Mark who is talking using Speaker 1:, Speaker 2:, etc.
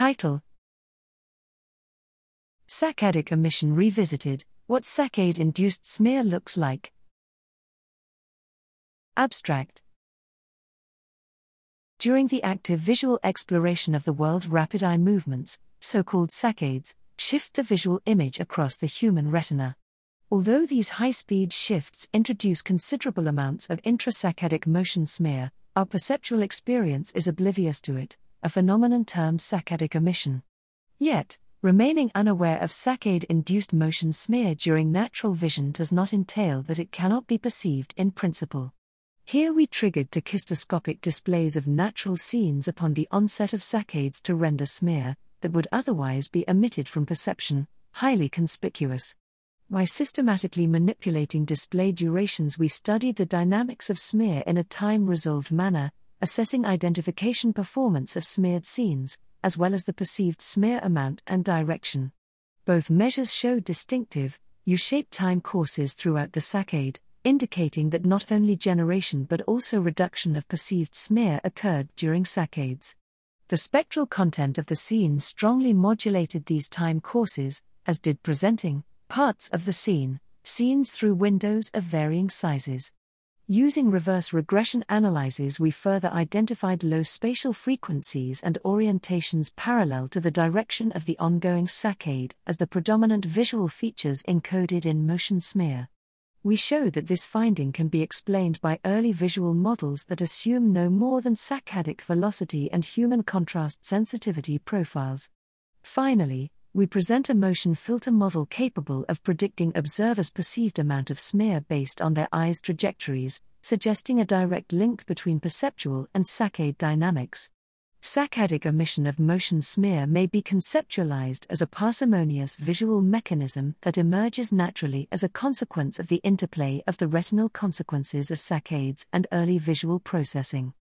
Speaker 1: Title Saccadic omission revisited What saccade induced smear looks like. Abstract During the active visual exploration of the world, rapid eye movements, so called saccades, shift the visual image across the human retina. Although these high speed shifts introduce considerable amounts of intrasaccadic motion smear, our perceptual experience is oblivious to it, a phenomenon termed saccadic omission. Yet, remaining unaware of saccade induced motion smear during natural vision does not entail that it cannot be perceived in principle. Here we triggered tachistoscopic displays of natural scenes upon the onset of saccades to render smear, that would otherwise be omitted from perception, highly conspicuous. By systematically manipulating display durations, we studied the dynamics of smear in a time resolved manner, assessing identification performance of smeared scenes, as well as the perceived smear amount and direction. Both measures showed distinctive, U shaped time courses throughout the saccade, indicating that not only generation but also reduction of perceived smear occurred during saccades. The spectral content of the scene strongly modulated these time courses, as did presenting, Parts of the scene, scenes through windows of varying sizes. Using reverse regression analyses, we further identified low spatial frequencies and orientations parallel to the direction of the ongoing saccade as the predominant visual features encoded in motion smear. We show that this finding can be explained by early visual models that assume no more than saccadic velocity and human contrast sensitivity profiles. Finally, we present a motion filter model capable of predicting observers' perceived amount of smear based on their eyes' trajectories, suggesting a direct link between perceptual and saccade dynamics. Saccadic omission of motion smear may be conceptualized as a parsimonious visual mechanism that emerges naturally as a consequence of the interplay of the retinal consequences of saccades and early visual processing.